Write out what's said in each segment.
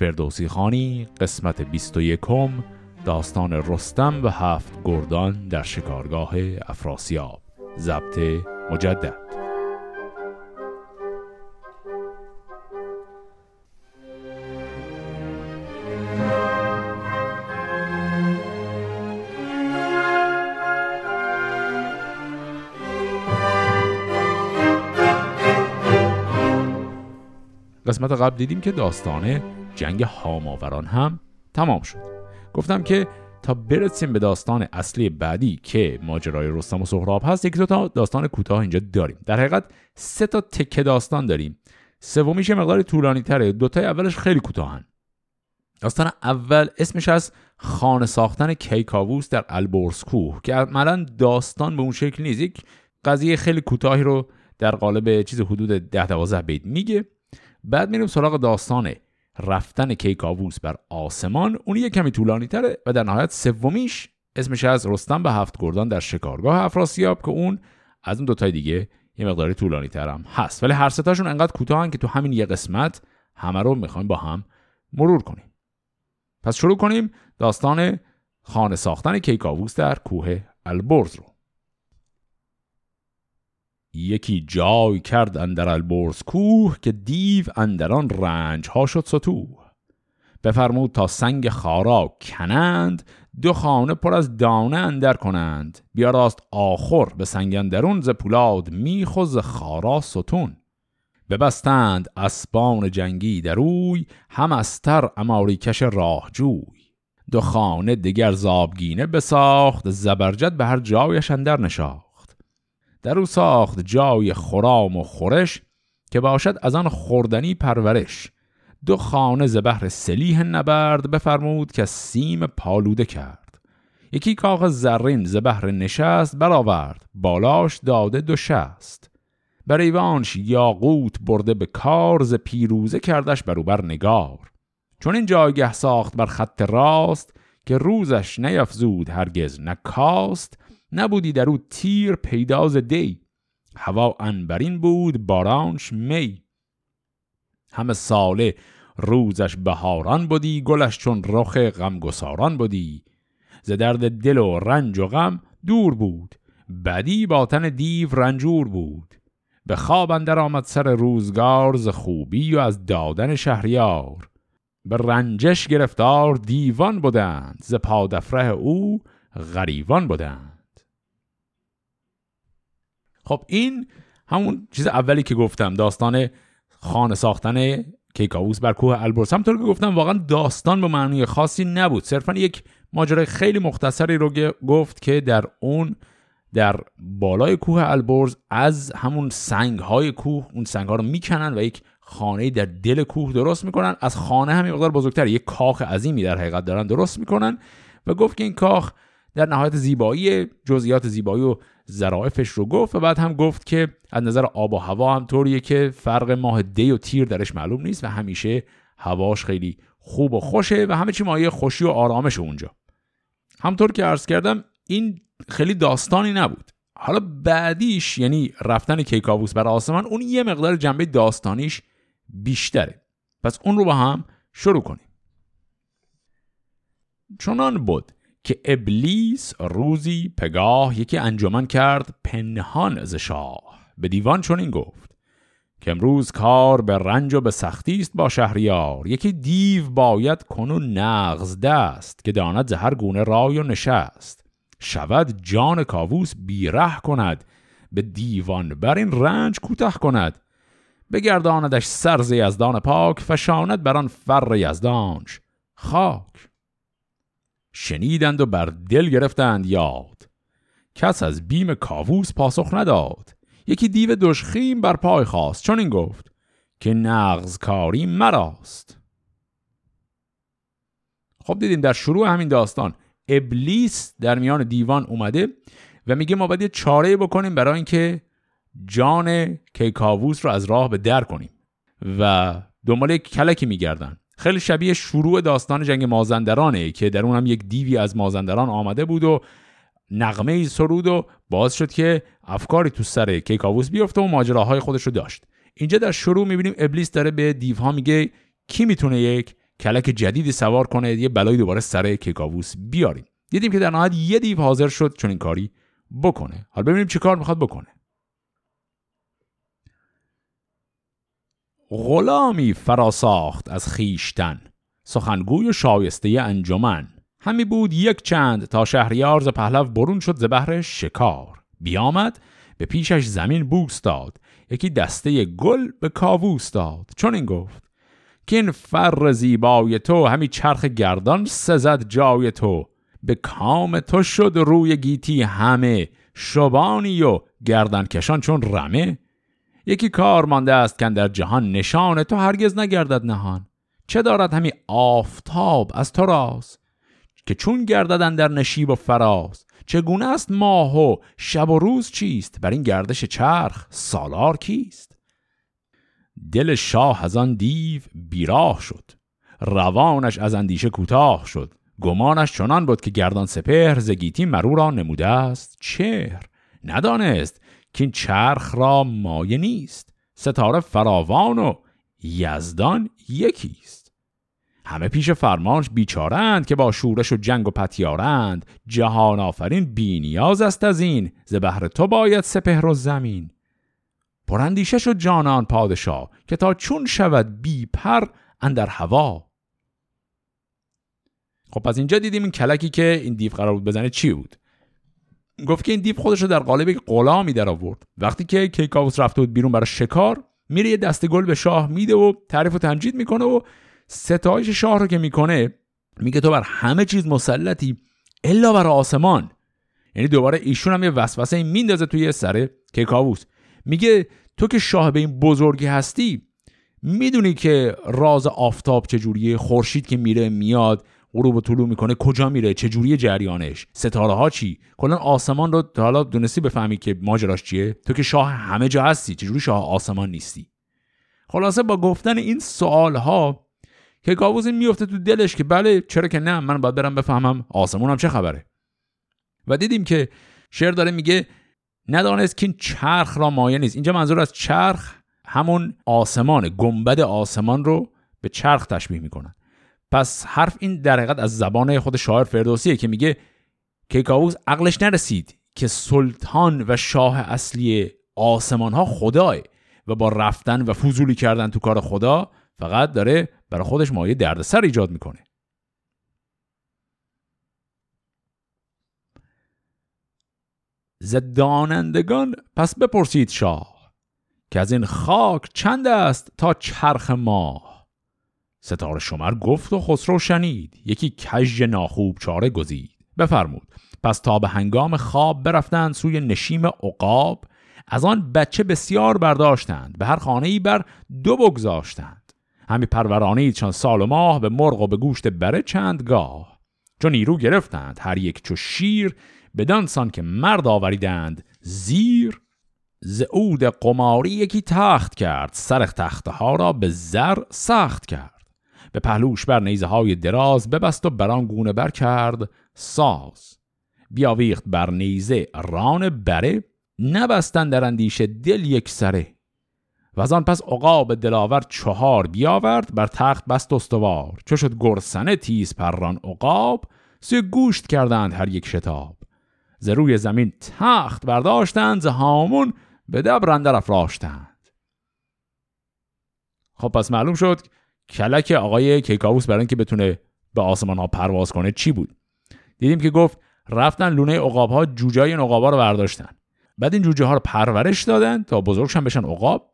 فردوسی خانی قسمت 21 داستان رستم و هفت گردان در شکارگاه افراسیاب. ضبط مجدد. قسمت قبل دیدیم که داستان جنگ هاماوران هم تمام شد. گفتم که تا برسیم به داستان اصلی بعدی که ماجرای رستم و سهراب هست یک دو تا داستان کوتاه اینجا داریم. در حقیقت سه تا تکه داستان داریم. سومیش مقدار طولانی تره دوتای اولش خیلی کوتاهن. داستان اول اسمش از خانه ساختن کیکاووس در البرز کوه که عملا داستان به اون شکل نیست. یک قضیه خیلی کوتاهی رو در قالب چیز حدود ده 12 بیت میگه. بعد میریم سراغ داستان رفتن کیکاووس بر آسمان اون یه کمی طولانی تره و در نهایت سومیش اسمش از رستم به هفت گردان در شکارگاه افراسیاب که اون از اون دوتای دیگه یه مقداری طولانی ترم هست. ولی هر ستاشون انقدر کوتاهن که تو همین یه قسمت همه رو می‌خوایم با هم مرور کنیم. پس شروع کنیم داستان خانه ساختن کیکاووس در کوه البرز رو. یکی جای کرد اندر البرز کوه که دیو اندران رنج ها شد ستوه بفرمود تا سنگ خارا کنند دو خانه پر از دانه اندر کنند. بیاراست آخر به سنگ اندرون ز پولاد میخ و ز خارا ستون. ببستند اسبان جنگی دروی هم استر اماریکش راهجوی دو خانه دیگر زابگینه بساخت زبرجد به هر جایش اندر نشاخت. در او ساخت جای خرام و خورش که باشد از آن خوردنی پرورش. دو خانه زبهر سلیح نبرد بفرمود که سیم پالوده کرد. یکی کاغ زرین زبهر نشست برآورد بالاش داده دو شست. بر ایوانش یاقوت برده به کار ز پیروزه کردش بروبر نگار. چون این جایگه ساخت بر خط راست که روزش نیفزود هرگز نکاست. نبودی در او تیر پیداز دی. هوا انبرین بود بارانش می. همه ساله روزش بهاران بودی گلش چون رخ غمگساران بودی ز درد دل و رنج و غم دور بود. بدی باطن دیو رنجور بود. به خواب اندر آمد سر روزگار ز خوبی و از دادن شهریار. به رنجش گرفتار دیوان بودند ز پادفره او غریوان بودند خب این همون چیز اولی که گفتم داستان خانه ساختن کیکاووس بر کوه البرز. همطور که گفتم واقعا داستان به معنی خاصی نبود. صرفا یک ماجرای خیلی مختصری رو گفت که در اون در بالای کوه البرز از همون سنگ های کوه اون سنگ ها رو می‌کنن و یک خانه در دل کوه درست می‌کنن. از خانه همین مقدار بزرگتر یک کاخ عظیمی در حقیقت دارن درست می‌کنن. و گفت که این کاخ در نهایت زیبایی جزئیات زیبایی و ظرافش رو گفت و بعد هم گفت که از نظر آب و هوا هم طوریه که فرق ماه دی و تیر درش معلوم نیست و همیشه هواش خیلی خوب و خوشه و همه چی مایه خوشی و آرامش اونجا. همطور که عرض کردم این خیلی داستانی نبود. حالا بعدیش یعنی رفتن کیکاووس بر آسمان اون یه مقدار جنبه داستانیش بیشتره. پس اون رو با هم شروع کنیم. چنان بود. که ابلیس روزی پگاه یکی انجمن کرد پنهان از شاه. به دیوان چون این گفت که امروز کار به رنج و به سختی است با شهریار. یکی دیو باید کنو نغز دست که داند زهر گونه رای و نشست. شود جان کاووس بیره کند به دیوان بر این رنج کوتاه کند. بگرداندش سرز یزدان پاک فشاند بر آن فر یزدانش خاک. شنیدند و بر دل گرفتند یاد. کس از بیم کاووس پاسخ نداد. یکی دیو دشخیم بر پای خواست چون این گفت که نغز کاری مراست. خب دیدیم در شروع همین داستان ابلیس در میان دیوان اومده و میگه ما باید چاره بکنیم برای اینکه جان کیکاووس رو از راه به در کنیم و دنبال یک کلکی میگردن. خیلی شبیه شروع داستان جنگ مازندرانه که در اون هم یک دیوی از مازندران آمده بود و نغمه ای سرود و باز شد که افکاری تو سر کیکاووس بیفته و ماجراهای خودش رو داشت. اینجا در شروع می‌بینیم ابلیس داره به دیوها میگه کی می‌تونه یک کلک جدیدی سوار کنه یه بلایی دوباره سر کیکاووس بیاریم. دیدیم که در نهایت یه دیو حاضر شد چون این کاری بکنه. حالا ببینیم چی کار می‌خواد بکنه. غلامی فراساخت از خیشتن. سخنگوی شایسته انجمن. همی بود یک چند تا شهریار ز پهلو برون شد ز بهر شکار. بیامد به پیشش زمین بوس داد. یکی دسته گل به کاووس داد. چون این گفت که این فر زیبای تو همی چرخ گردان سزد جای تو. به کام تو شد روی گیتی همه شبانی و گردن کشان چون رمه. یکی کار مانده است که در جهان نشان تو هرگز نگردد نهان. چه دارد همی آفتاب از تو راز؟ که چون گرددن در نشیب و فراز؟ چگونه است ماه و شب و روز چیست؟ بر این گردش چرخ سالار کیست؟ دل شاه از آن دیو بیراه شد. روانش از اندیشه کوتاه شد. گمانش چنان بود که گردان سپهر زگیتی مرو را نموده است. چهر؟ ندانست. که این چرخ را مایه نیست. ستاره فراوان و یزدان یکیست. همه پیش فرمانش بیچارند که با شورش و جنگ و پتیارند. جهان آفرین بینیاز است از این. ز بهر تو باید سپهر و زمین. پرندیشه شد جانان پادشاه که تا چون شود بی پر اندر هوا. خب پس اینجا دیدیم این کلکی که این دیو قرار بود بزنه چی بود؟ گفت که این دیو خودش رو در قالب غلامی در آورد. وقتی که کیکاوس رفته بود بیرون برای شکار میره یه دست گل به شاه میده و تعریف و تمجید می‌کنه و ستایش شاه رو که می‌کنه میگه تو بر همه چیز مسلطی الا بر آسمان. یعنی دوباره ایشون هم یه وسوسه میندازه توی سر کیکاووس میگه تو که شاه به این بزرگی هستی می‌دونی که راز آفتاب چجوریه خورشید که میره میاد غروب و طلوع می‌کنه کجا میره چه جوری جریانش ستاره ها چی؟ کلا آسمان رو حالا دونستی بفهمی که ماجراش چیه؟ تو که شاه همه جا هستی چجوری شاه آسمان نیستی؟ خلاصه با گفتن این سوال ها که گاووز این میفته تو دلش که بله چرا که نه من باید برم بفهمم آسمونم چه خبره. و دیدیم که شعر داره میگه ندانست که این چرخ را مایه نیست. اینجا منظور از چرخ همون آسمان گنبد آسمان رو به چرخ تشبیه می‌کنن. پس حرف این در حقیقت از زبان خود شاعر فردوسیه که میگه کیکاووس عقلش نرسید که سلطان و شاه اصلی آسمان ها خداه و با رفتن و فضولی کردن تو کار خدا فقط داره برای خودش مایه دردسر ایجاد می‌کنه. زدانندگان پس بپرسید شاه که از این خاک چند است تا چرخ ماه؟ ستاره شمر گفت و خسرو شنید. یکی کژ ناخوب چاره گزید. بفرمود. پس تا به هنگام خواب برفتند سوی نشیم عقاب. از آن بچه بسیار برداشتند. به هر خانه ای بر دو بگذاشتند. همی پرورانید چون سال و ماه به مرغ و به گوشت بره چند گاه چون نیرو گرفتند هر یک چو شیر بدانسان که مرد آوریدند. زیر زعود قماری یکی تخت کرد. سرخ تخته ها را به زر سخت کرد. به پهلوش بر نیزه های دراز ببست و بران گونه بر کرد ساز. بیاویخت بر نیزه ران بره نبستن در اندیشه دل یک سره. و از آن پس عقاب دلاور چهار بیاورد بر تخت بست استوار. چو شد گرسنه تیز پران عقاب سوی گوشت کردند هر یک شتاب. ز روی زمین تخت برداشتند ز هامون به دبر اندر افراشتند. خب پس معلوم شد کلک آقای کیکاووس برای اینکه بتونه به آسمان ها پرواز کنه چی بود؟ دیدیم که گفت رفتن لونه عقاب ها جوجای این عقاب ها رو برداشتن. بعد این جوجه ها رو پرورش دادن تا بزرگشن بشن عقاب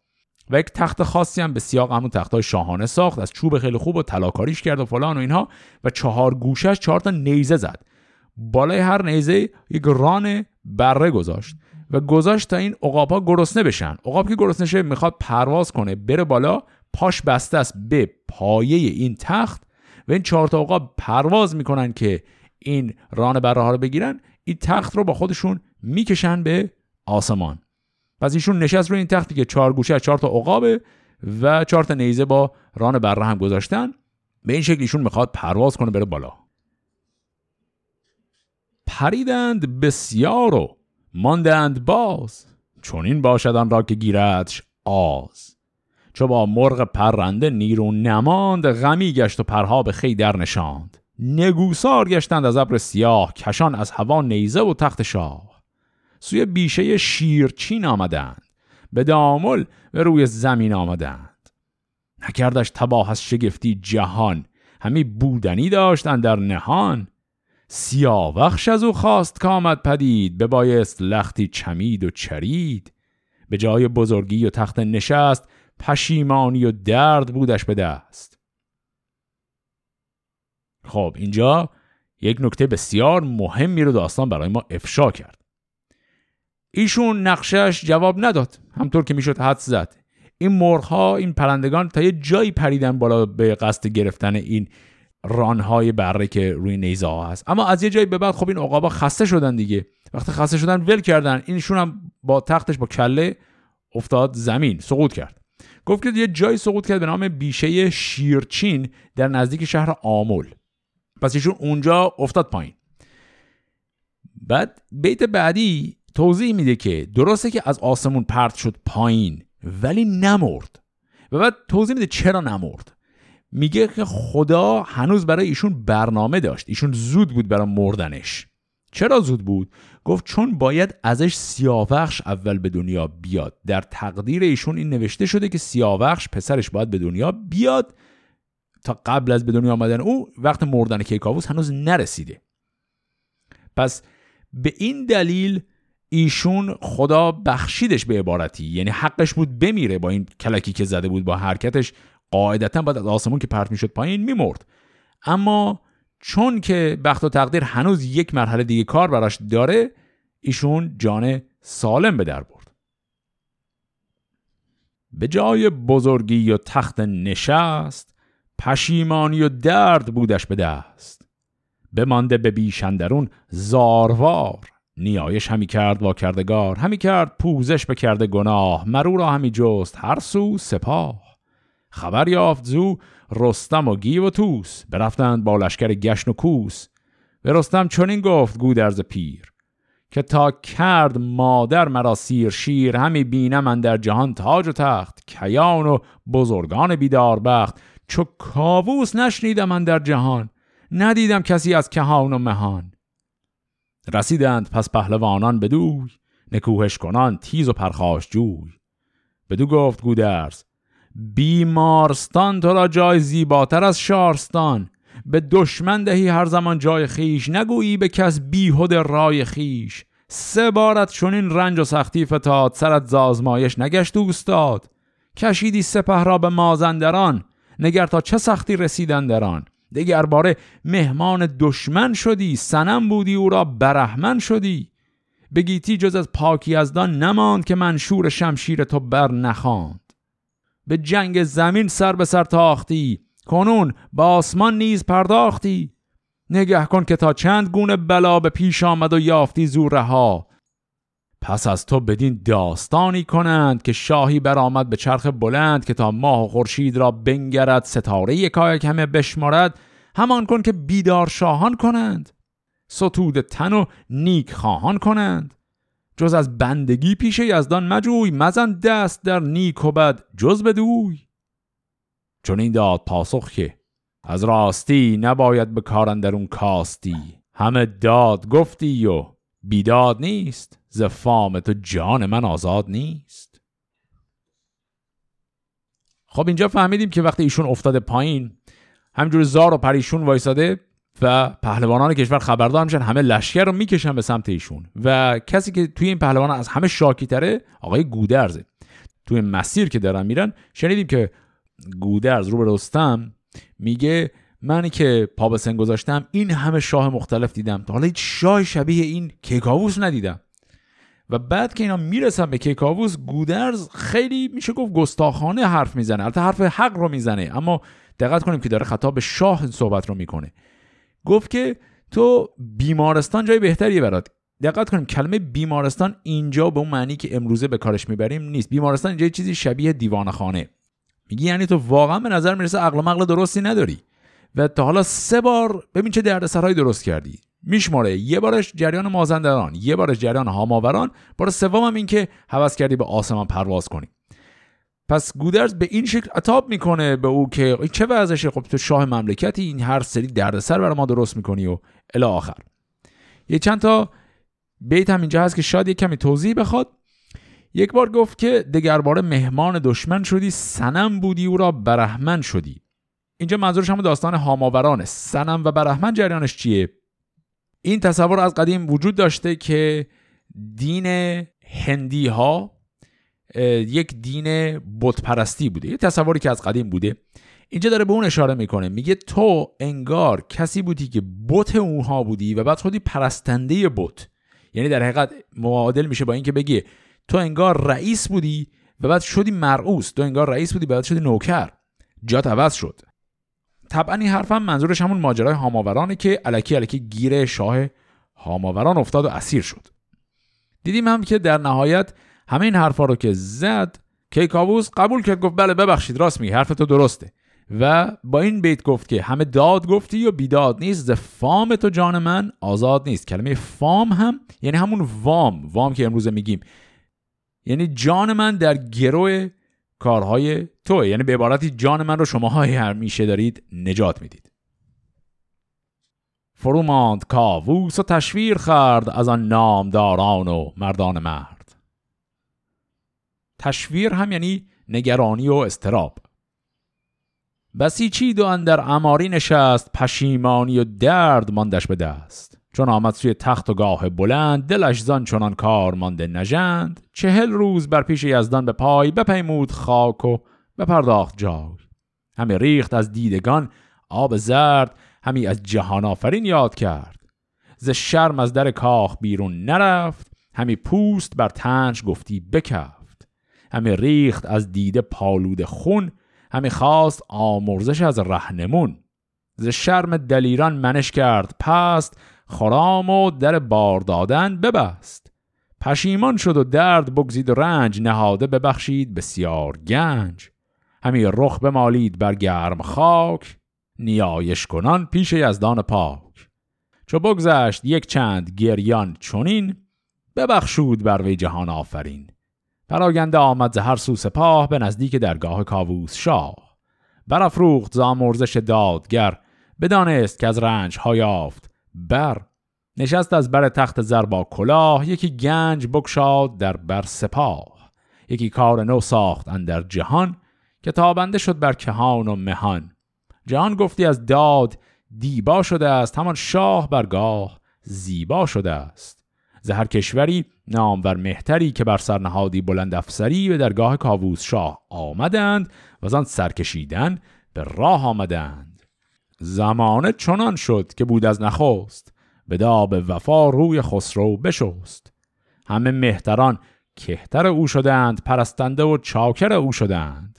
و یک تخت خاصی هم به سیاق همون تخت های شاهانه ساخت از چوب خیلی خوب و طلاکاریش کرد و فلان و اینها و چهار گوشش چهار تا نیزه زد. بالای هر نیزه یک ران بره گذاشت و گذاشت تا این عقاب ها گرسنه بشن. عقاب که گرسنه شه می‌خواد پرواز کنه بره بالا پاش بسته است به پایه این تخت و این چهار تا عقاب پرواز می‌کنن که این ران بره ها رو بگیرن. این تخت رو با خودشون می‌کشن به آسمان. پس ایشون نشست روی این تختی که چهار گوشه از چهار تا عقابه و چهار تا نیزه با ران بره هم گذاشتن. به این شکل ایشون می‌خواد پرواز کنه بره بالا. پریدند بسیار و ماندند باز. چون این باشد آن را که گیردش آز. چو با مرغ پرنده نیرو نماند غمی گشت و پرها به خی در نشاند. نگوسار گشتند از ابر سیاه کشان از هوا نیزه و تخت شاه. سوی بیشه شیرچین آمدند به دامل به روی زمین آمدند. نکردش تباه از شگفتی جهان همی بودنی داشتند در نهان. سیاوخش از او خواست کامد پدید به بایست لختی چمید و چرید. به جای بزرگی و تخت نشست پشیمانی و درد بودش به دست. خب اینجا یک نکته بسیار مهمی رو داستان برای ما افشا کرد. ایشون نقشش جواب نداد همطور که می‌شد حد زد. این مرغ این پرندگان تا یه جایی پریدن بالا به قصد گرفتن این رانهای بره که روی نیزه ها هست. اما از یه جایی به بعد خب این عقابا خسته شدن دیگه. وقتی خسته شدن ول کردن. اینشون هم با تختش با کله افتاد زمین سقوط کرد. گفت که یه جایی سقوط کرد به نام بیشه شیرچین در نزدیک شهر آمول. پس ایشون اونجا افتاد پایین. بعد بیت بعدی توضیح میده که درسته که از آسمون پرت شد پایین ولی نمرد. و بعد توضیح میده چرا نمرد. میگه که خدا هنوز برای ایشون برنامه داشت. ایشون زود بود برای مردنش. چرا زود بود؟ گفت چون باید ازش سیاوخش اول به دنیا بیاد. در تقدیر ایشون این نوشته شده که سیاوخش پسرش باید به دنیا بیاد تا قبل از به دنیا آمدن او وقت مردن کیکاووس هنوز نرسیده. پس به این دلیل ایشون خدا بخشیدش به عبارتی. یعنی حقش بود بمیره با این کلکی که زده بود با حرکتش. قاعدتا باید از آسمون که پرت می‌شد پایین میمرد. اما چون که بخت و تقدیر هنوز یک مرحله دیگه کار براش داره ایشون جان سالم به در برد. به جای بزرگی و تخت نشست پشیمانی و درد بودش به دست. بمانده به بیشندرون زاروار نیایش همی کرد با کردگار همی کرد پوزش به کرده گناه. مرو را همی جست هر سو سپاه. خبر یافت زو رستم و گیو و توس برفتند با لشکر گشن و کوس. به رستم چنین گفت گودرز پیر که تا کرد مادر مرا سیر شیر همی بینم من در جهان تاج و تخت کیان و بزرگان بیدار بخت. چو کاووس نشنیدم من در جهان ندیدم کسی از کهان و مهان. رسیدند پس پهلوانان بدوی نکوهش کنان تیز و پرخاش جوی. بدو گفت گودرز بیمارستان تو را جای زیباتر از شارستان. به دشمن دهی هر زمان جای خیش. نگویی به کس بیهود رای خیش. سه بارت چنین رنج و سختی فتاد. سرت زازمایش نگشت استاد کشیدی سپه را به مازندران. نگر تا چه سختی رسیدن دران دگر باره مهمان دشمن شدی. سنم بودی او را برهمن شدی. بگیتی جز از پاکی از دان نماند که منشور شمشیر تو بر نخواند. به جنگ زمین سر به سر تاختی. کنون با آسمان نیز پرداختی. نگه کن که تا چند گونه بلا به پیش آمد و یافتی زورها. پس از تو بدین داستانی کنند که شاهی برآمد به چرخ بلند که تا ماه و خورشید را بنگرد ستاره یکایک همه بشمارد. همان کن که بیدار شاهان کنند. ستود تن و نیک خواهان کنند. جز از بندگی پیش یزدان مجوی مزن دست در نیک و بد جز بدوی چون این داد پاسخ که از راستی نباید به کارندرون کاستی. همه داد گفتی و بیداد نیست ز فام تو جان من آزاد نیست. خب اینجا فهمیدیم که وقتی ایشون افتاده پایین همجور زار و پریشون وایساده و پهلوانان کشور خبردار میشن همه لشکر رو می‌کشن به سمت ایشون. و کسی که توی این پهلوان از همه شاکی تره آقای گودرزه. توی مسیر که دارن میرن شنیدیم که گودرز رو به رستم میگه منی که پا به گذاشتم این همه شاه مختلف دیدم. تا حالا هیچ شاه شبیه این کیکاووس ندیدم. و بعد که اینا می‌رسن به کیکاووس گودرز خیلی میشه گفت گستاخانه حرف می‌زنه. البته حرف حق رو می‌زنه اما دقت کنیم که داره خطاب شاه صحبت رو می‌کنه. گفت که تو بیمارستان جای بهتریه برات. دقت کنیم کلمه بیمارستان اینجا به اون معنی که امروزه به کارش می‌بریم نیست. بیمارستان اینجا چیزی شبیه دیوان خانه میگی یعنی تو واقعا به نظر می‌رسه عقل مقل درستی نداری. و تا حالا سه بار ببین چه دردسرهایی درست کردی. میشماره یه بارش جریان مازندران یه بارش جریان هاماوران. بار سوم هم این که هوس کردی به آسمان پرواز کنی. پس گودرز به این شکل عتاب می‌کنه به او که چه وضعشه؟ خب تو شاه مملکتی این هر سری دردسر برای ما درست می‌کنی و الی آخر. یه چند تا بیت هم اینجا هست که شاید یک کمی توضیح بخواد. یک بار گفت که دگرباره مهمان دشمن شدی سنم بودی او را برهمن شدی. اینجا منظورش هم داستان هاماورانه. سنم و برهمن جریانش چیه؟ این تصور از قدیم وجود داشته که دین هندی ها یک دین بت پرستی بوده یه تصوری که از قدیم بوده. اینجا داره به اون اشاره می‌کنه میگه تو انگار کسی بودی که بت اونها بودی و بعد خودی پرستنده بت. یعنی در حقیقت معادل میشه با اینکه بگی تو انگار رئیس بودی و بعد شدی مرعوس. تو انگار رئیس بودی بعد شدی نوکر. جات عوض شد. طبعا این حرفم منظورش همون ماجرای هاماورانه که الکی الکی گیر شاه هاماوران افتاد و اسیر شد. دیدیم هم که در نهایت همه این حرفا رو که زد کیکاووس قبول کرد گفت بله ببخشید راست میگی حرف تو درسته. و با این بیت گفت که همه داد گفتی و بیداد نیست ز فام تو جان من آزاد نیست. کلمه فام هم یعنی همون وام وام که امروز میگیم. یعنی جان من در گروه کارهای تو یعنی به عبارتی جان من رو شماها همیشه دارید نجات می‌دید. فرو ماند کاووس و تشویر خرد از آن نامداران و مردان مرد تشویر هم یعنی نگرانی و استراب بسیچید و اندر اماری نشست پشیمانی و درد ماندش به دست. چون آمد سوی تخت و گاه بلند دلش زان چنان کار مانده نژند. چهل روز بر پیش یزدان به پای بپیمود خاک و بپرداخت جای. همی ریخت از دیدگان آب زرد همی از جهان آفرین یاد کرد. ز شرم از در کاخ بیرون نرفت همی پوست بر تنش گفتی بکفت همی ریخت از دیده پالود خون همی خواست آمرزش از رهنمون. ز شرم دلیران منش کرد پست خرام و در بار دادن ببست. پشیمان شد و درد بگزید و رنج نهاده ببخشید بسیار گنج. همی رخ بمالید بر گرم خاک نیایش کنان پیش یزدان پاک. چو بگذشت یک چند گریان چونین ببخشود بر وی جهان آفرین. پراگنده آمد ز هر سو سپاه به نزدیک درگاه کاووس شاه. برافروخت زامرزش دادگر بدانست که از رنج ها یافت بر. نشست از بر تخت زر با کلاه یکی گنج بکشاد در بر سپاه. یکی کار نو ساخت اندر جهان که تابنده شد بر کهان و مهان. جهان گفتی از داد دیبا شده است همان شاه برگاه زیبا شده است. زهر کشوری نامور مهتری که بر سرنهادی بلند افسری به درگاه کاووس شاه آمدند و آن سرکشیدن به راه آمدند. زمانه چنان شد که بود از نخست به داب وفا روی خسرو بشست. همه مهتران کهتر او شدند پرستنده و چاکر او شدند.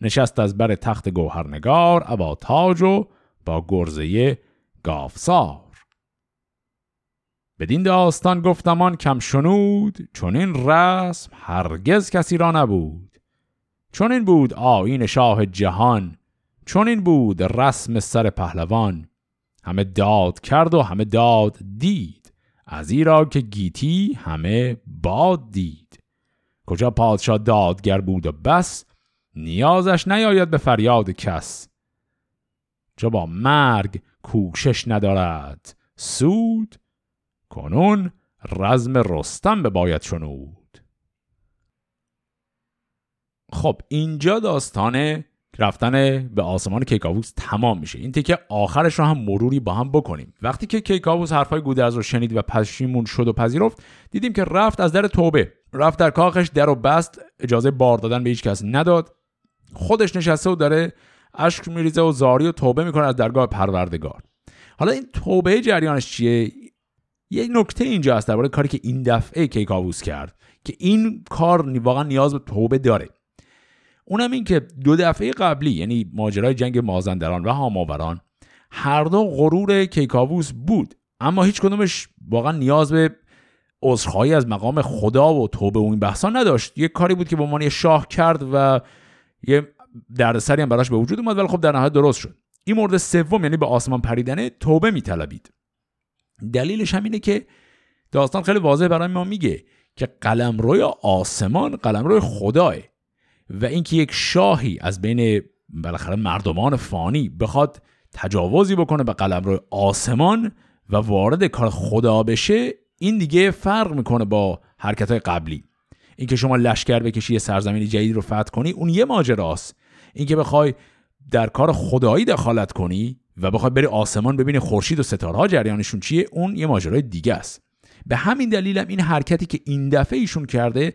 نشست از بر تخت گوهرنگار ابا تاج و با گرزه گافسار. بدین داستان گفتمان کم شنود چون این رسم هرگز کسی را نبود. چون این بود آین شاه جهان چون این بود رسم سر پهلوان. همه داد کرد و همه داد دید از ایرا که گیتی همه باد دید. کجا پادشاه دادگر بود و بس نیازش نیاید به فریاد کس. چو با مرگ کوشش ندارد سود کنون رزم رستم به باید شنود. خب اینجا داستان رفتن به آسمان کیکاووس تمام میشه. این تیکه آخرش رو هم مروری با هم بکنیم. وقتی که کیکاووس حرفای گودرز رو شنید و پشیمون شد و پذیرفت دیدیم که رفت از در توبه. رفت در کاخش در و بست اجازه بار دادن به هیچ کس نداد. خودش نشسته و داره اشک میریزه و زاری و توبه می‌کنه از درگاه پروردگار. حالا این توبه جریانش چیه؟ یه نکته اینجا هست درباره کاری که این دفعه کیکاووس کرد که این کار واقعا نیاز به توبه داره. اونم این که دو دفعه قبلی یعنی ماجرای جنگ مازندران و هاماوران هر دو غرور کیکاووس بود اما هیچ کدومش واقعا نیاز به عذرخواهی از مقام خدا و توبه و این بحثا نداشت. یه کاری بود که به عنوان شاه کرد و یه دردسری هم براش به وجود اومد ولی خب در نهایت درست شد. این مورد سوم یعنی به آسمان پریدنه توبه میطلبید. دلیلش هم اینه که داستان خیلی واضح برای ما میگه که قلمروی آسمان قلمروی خداه و اینکه یک شاهی از بین بالاخره مردمان فانی بخواد تجاوزی بکنه به قلمرو آسمان و وارد کار خدا بشه این دیگه فرق می‌کنه با حرکت های قبلی. اینکه شما لشکر بکشی یه سرزمینی جدید رو فتح کنی اون یه ماجراست. اینکه بخوای در کار خدایی دخالت کنی و بخوای بری آسمان ببینی خورشید و ستاره ها جریانشون چیه اون یه ماجرای دیگه است. به همین دلیلم این حرکتی که این دفعه ایشون کرده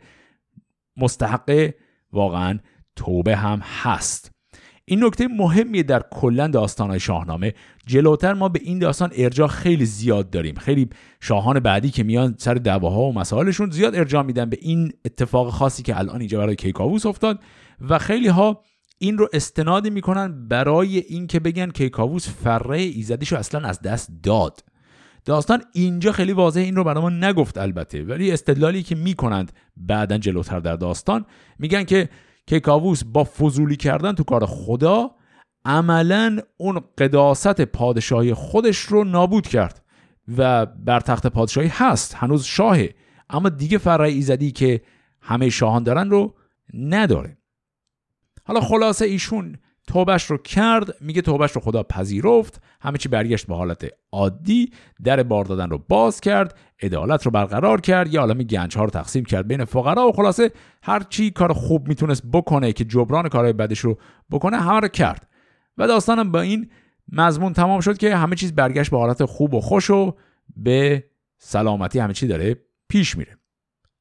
مستحق واقعا توبه هم هست. این نکته مهمیه در کلا داستانهای شاهنامه. جلوتر ما به این داستان ارجاع خیلی زیاد داریم. خیلی شاهان بعدی که میان سر دعواها و مسائلشون زیاد ارجاع میدن به این اتفاق خاصی که الان اینجا برای کیکاووس افتاد و خیلی ها این رو استنادی می‌کنن برای اینکه بگن کیکاووس فره ایزدیشو اصلا از دست داد. داستان اینجا خیلی واضح این رو برای ما نگفت البته ولی استدلالی که می‌کنند بعدا جلوتر در داستان میگن که کیکاووس با فضولی کردن تو کار خدا عملا اون قداست پادشاهی خودش رو نابود کرد و بر تخت پادشاهی هست هنوز شاهه اما دیگه فرای ایزدی که همه شاهان دارن رو نداره. حالا خلاصه ایشون توبش رو کرد میگه توبش رو خدا پذیرفت. همه چی برگشت به حالت عادی در بار دادن رو باز کرد عدالت رو برقرار کرد. یه عالم گنج ها رو تقسیم کرد بین فقرا و خلاصه هر چی کار خوب می‌تونست بکنه که جبران کارهای بدش رو بکنه همه رو کرد. و داستانم با این مضمون تمام شد که همه چیز برگشت به حالت خوب و خوش و به سلامتی همه چی داره پیش میره.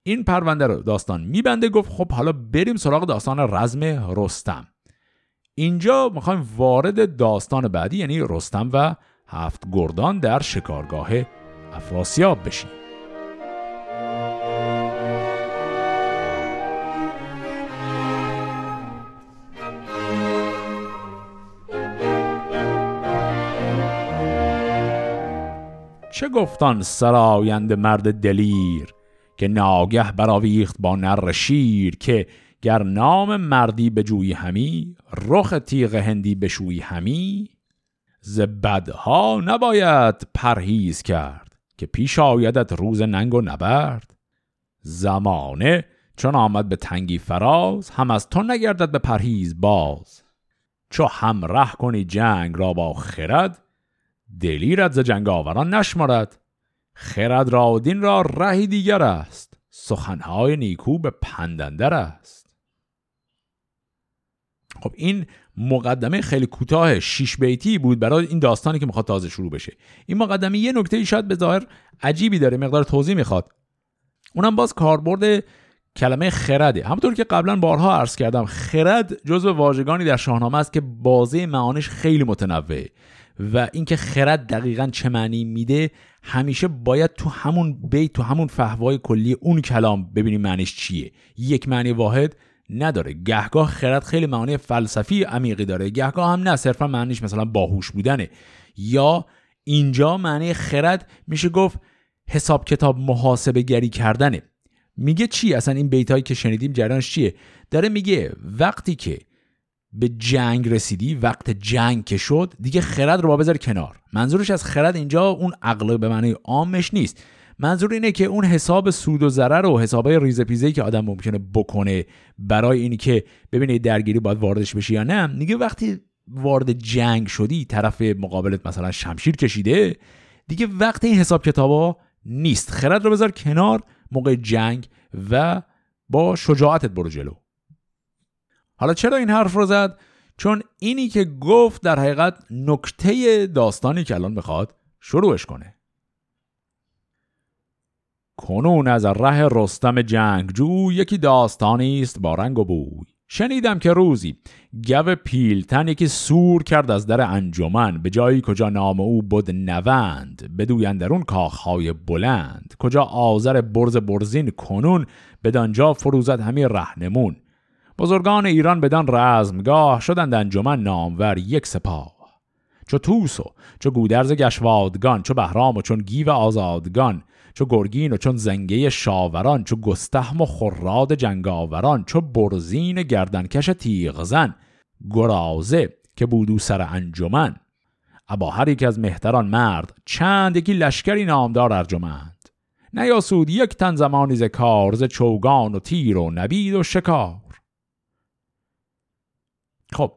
این پرونده رو داستان میبنده گفت خب حالا بریم سراغ داستان رزم رستم. اینجا می‌خوایم وارد داستان بعدی یعنی رستم و هفت گردان در شکارگاه افراسیاب بشیم. چه گفتان سرایند مرد دلیر؟ که ناگه براویخت با نر شیر که گر نام مردی به جوی همی رخ تیغ هندی بشوی همی ز بدها نباید پرهیز کرد که پیش آیدت روز ننگ و نبرد. زمانه چون آمد به تنگی فراز هم از تو نگردد به پرهیز باز. چو همراه کنی جنگ را با خرد دلیرت ز جنگ آوران نشمارد خرد را را رهی دیگر است. سخنهای نیکو به پندندر است. خب این مقدمه خیلی کوتاه شیش بیتی بود برای این داستانی که می‌خواد تازه شروع بشه. این مقدمه یه نکته شاید به ظاهر عجیبی داره مقدار توضیح می‌خواد. اونم باز کاربرد کلمه خرده. همونطور که قبلا بارها عرض کردم خرد جزو واژگانی در شاهنامه است که بازه معانش خیلی متنوعه. و اینکه خرد دقیقا چه معنی میده همیشه باید تو همون بیت تو همون فهوای کلی اون کلام ببینیم معنیش چیه. یک معنی واحد نداره. گهگاه خرد خیلی معانی فلسفی عمیقی داره. گهگاه هم نه صرفا معنیش مثلا باهوش بودنه. یا اینجا معنی خرد میشه گفت حساب کتاب محاسبه گری کردنه. میگه چی؟ اصلا این بیت که شنیدیم جریانش چیه؟ داره میگه وقتی که به جنگ رسیدی وقت جنگ که شد دیگه خرد رو با بذار کنار. منظورش از خرد اینجا اون عقل به معنی عامش نیست. منظور اینه که اون حساب سود و ضرر و حسابای ریزه پیزه که آدم ممکنه بکنه برای اینی که ببینه درگیری باید واردش بشی یا نه میگه وقتی وارد جنگ شدی طرف مقابلت مثلا شمشیر کشیده دیگه وقت این حساب کتابا نیست. خرد رو بذار کنار موقع جنگ و با شجاعتت برو جلو. حالا چرا این حرف رو زد؟ چون اینی که گفت در حقیقت نکته داستانی که الان می‌خواد شروعش کنه. کنون از ره رستم جنگجو یکی داستانی است با رنگ و بوی. شنیدم که روزی گو پیلتن یکی سور کرد از در انجمن. به جایی کجا نام او بود نوند بدوی اندرون کاخهای بلند. کجا آذر برز برزین کنون بدانجا فروزد همی رهنمون. بزرگان ایران بدان رزمگاه شدند انجمن نامور یک سپاه. چو توس و چو گودرز گشوادگان چو بهرام و چون گیو آزادگان چو گرگین و چون زنگه شاوران چو گستهم و خراد جنگاوران چو برزین گردنکش تیغزن گرازه که بودو سر انجمن. ابا هر یک از مهتران مرد چند یکی لشکری نامدار ارجمند. نیاسود یک تن زمانی ز کار ز چوگان و تیر و نبید و شکار. خب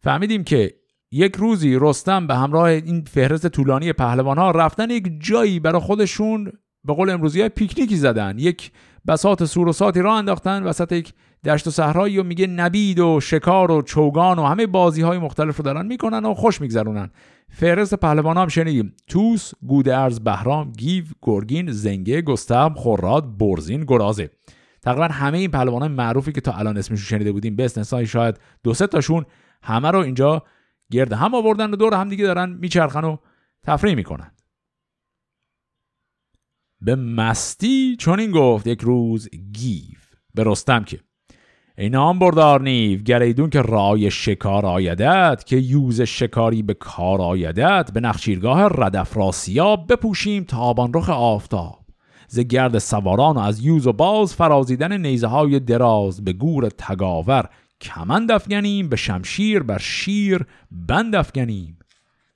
فهمیدیم که یک روزی رستم به همراه این فهرست طولانی پهلوان ها رفتن یک جایی برای خودشون به قول امروزی های پیکنیکی زدن. یک بسات سور و ساتی را انداختن وسط یک دشت و صحرایی و میگه نبید و شکار و چوگان و همه بازی های مختلف رو دارن می‌کنن و خوش میگذرونن. فهرست پهلوان هم شنیدیم. توس گودرز بهرام گیو گرگین زنگه گستهم خوراد برزین گرازه. تقریبا همه این پهلوانان معروفی که تا الان اسمشون شنیده بودیم به استثنای شاید دو سه تاشون همه رو اینجا گرد هم آوردن و دور هم دیگه دارن میچرخن و تفریح می‌کنن. به مستی چون این گفت یک روز گیو. به رستم که ای نام بردار نیو گریدون که رای شکار آیدد که یوز شکاری به کار آیدد به نخشیرگاه ردف راسیاب بپوشیم تابان رخ آفتاب. ز گرد سواران و از یوز و باز فرازیدن نیزه های دراز به گور تگاور. کمند افگنیم به شمشیر بر شیر بند افگنیم.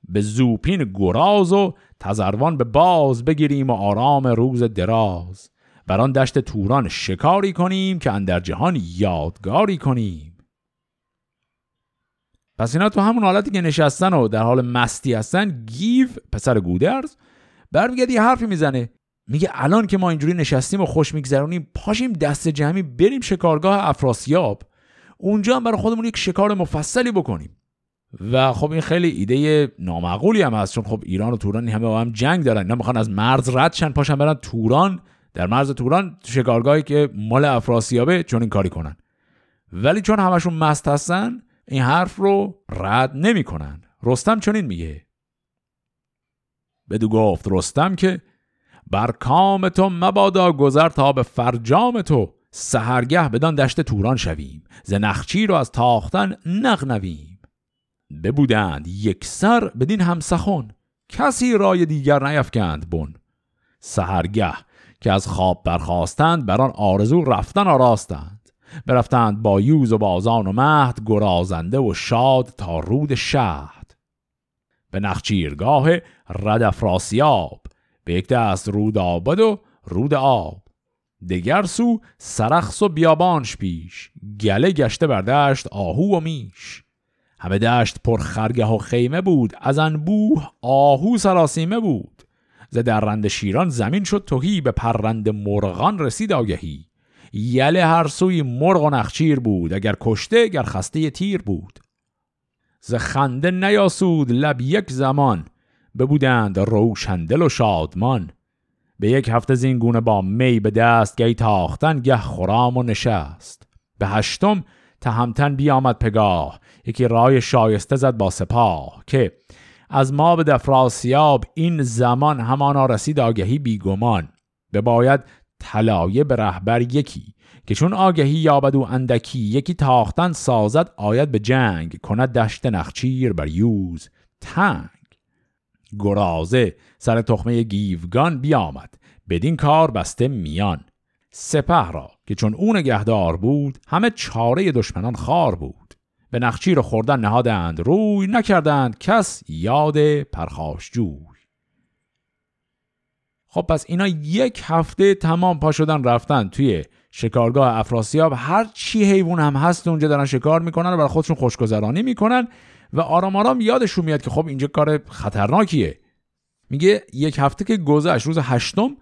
به زوپین گراز و تزروان به باز بگیریم و آرام روز دراز. بر آن دشت توران شکاری کنیم که اندر جهان یادگاری کنیم. پس اینا تو همون حالتی که نشستن و در حال مستی هستن گیو پسر گودرز برمیگرد یه حرفی می‌زنه. میگه الان که ما اینجوری نشستیم و خوش میگذرونیم پاشیم دست جمعی بریم شکارگاه افراسیاب. اونجا هم برای خودمون یک شکار مفصلی بکنیم. و خب این خیلی ایده نامعقولی هم هست چون خب ایران و توران همه با هم جنگ دارن. اینا می‌خوان از مرز رد شن پاشن برن توران. در مرز توران شکارگاهی که مال افراسیابه چون این کاری کنن. ولی چون همشون مست هستن این حرف رو رد نمی‌کنن. رستم چنین میگه. بدو گفت رستم که بر کام تو مبادا گذر تا به فرجام تو. سهرگه بدان دشت توران شویم. ز نخچی رو از تاختن نغنویم. ببودند یک سر بدین هم سخن کسی رای دیگر نیفکند بن. سهرگه که از خواب برخواستند بر آن آرزو رفتن آراستند. برفتند با یوز و بازان و مهد گرازنده و شاد تا رود شهد. به نخچیرگاه رد افراسیاب به یک دست رود آباد و رود آب دگر سو سرخس و بیابانش پیش گله گشته بر دشت آهو و میش همه دشت پر خرگه و خیمه بود از انبوه آهو سراسیمه بود ز درنده شیران زمین شد توهی به پرند مرغان رسید آگهی یله هر سوی مرغ و نخچیر بود اگر کشته گر خسته تیر بود ز خنده نیاسود لب یک زمان ببودند روشندل و شادمان. به یک هفته زینگونه با می به دست گی تاختن گه خرام و نشست. به هشتم تهمتن بیامد پگاه. یکی رای شایسته زد با سپاه که از ما به دفراسیاب این زمان همانا رسید آگهی بیگمان. به باید طلایه به رهبر یکی که چون آگهی یابد و اندکی یکی تاختن سازد آید به جنگ کند دشت نخچیر بر یوز. تنگ. گرازه سر تخمه گیوگان بیامد. بدین کار بسته میان. سپه را که چون اون نگهدار بود همه چاره دشمنان خار بود. به نخچیر خوردن نهادند روی نکردند کس یاد پرخاش جوی. خب پس اینا یک هفته تمام پا شدن رفتن توی شکارگاه افراسیاب. هر چی حیوان هم هست اونجا دارن شکار می‌کنن و برای خودشون خوشگذرانی می‌کنن. و آرام آرام یادشون میاد که خب اینجا کار خطرناکیه. میگه یک هفته که گذشت روز هشتم